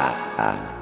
啊啊。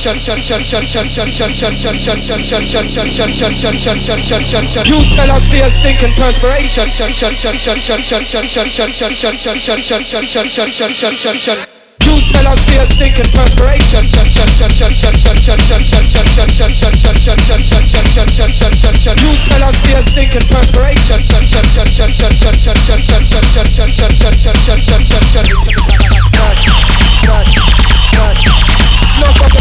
You smell us feel stinking perspiration. You smell us feel stinking perspiration. You smell us feel stinking perspiration. No fucking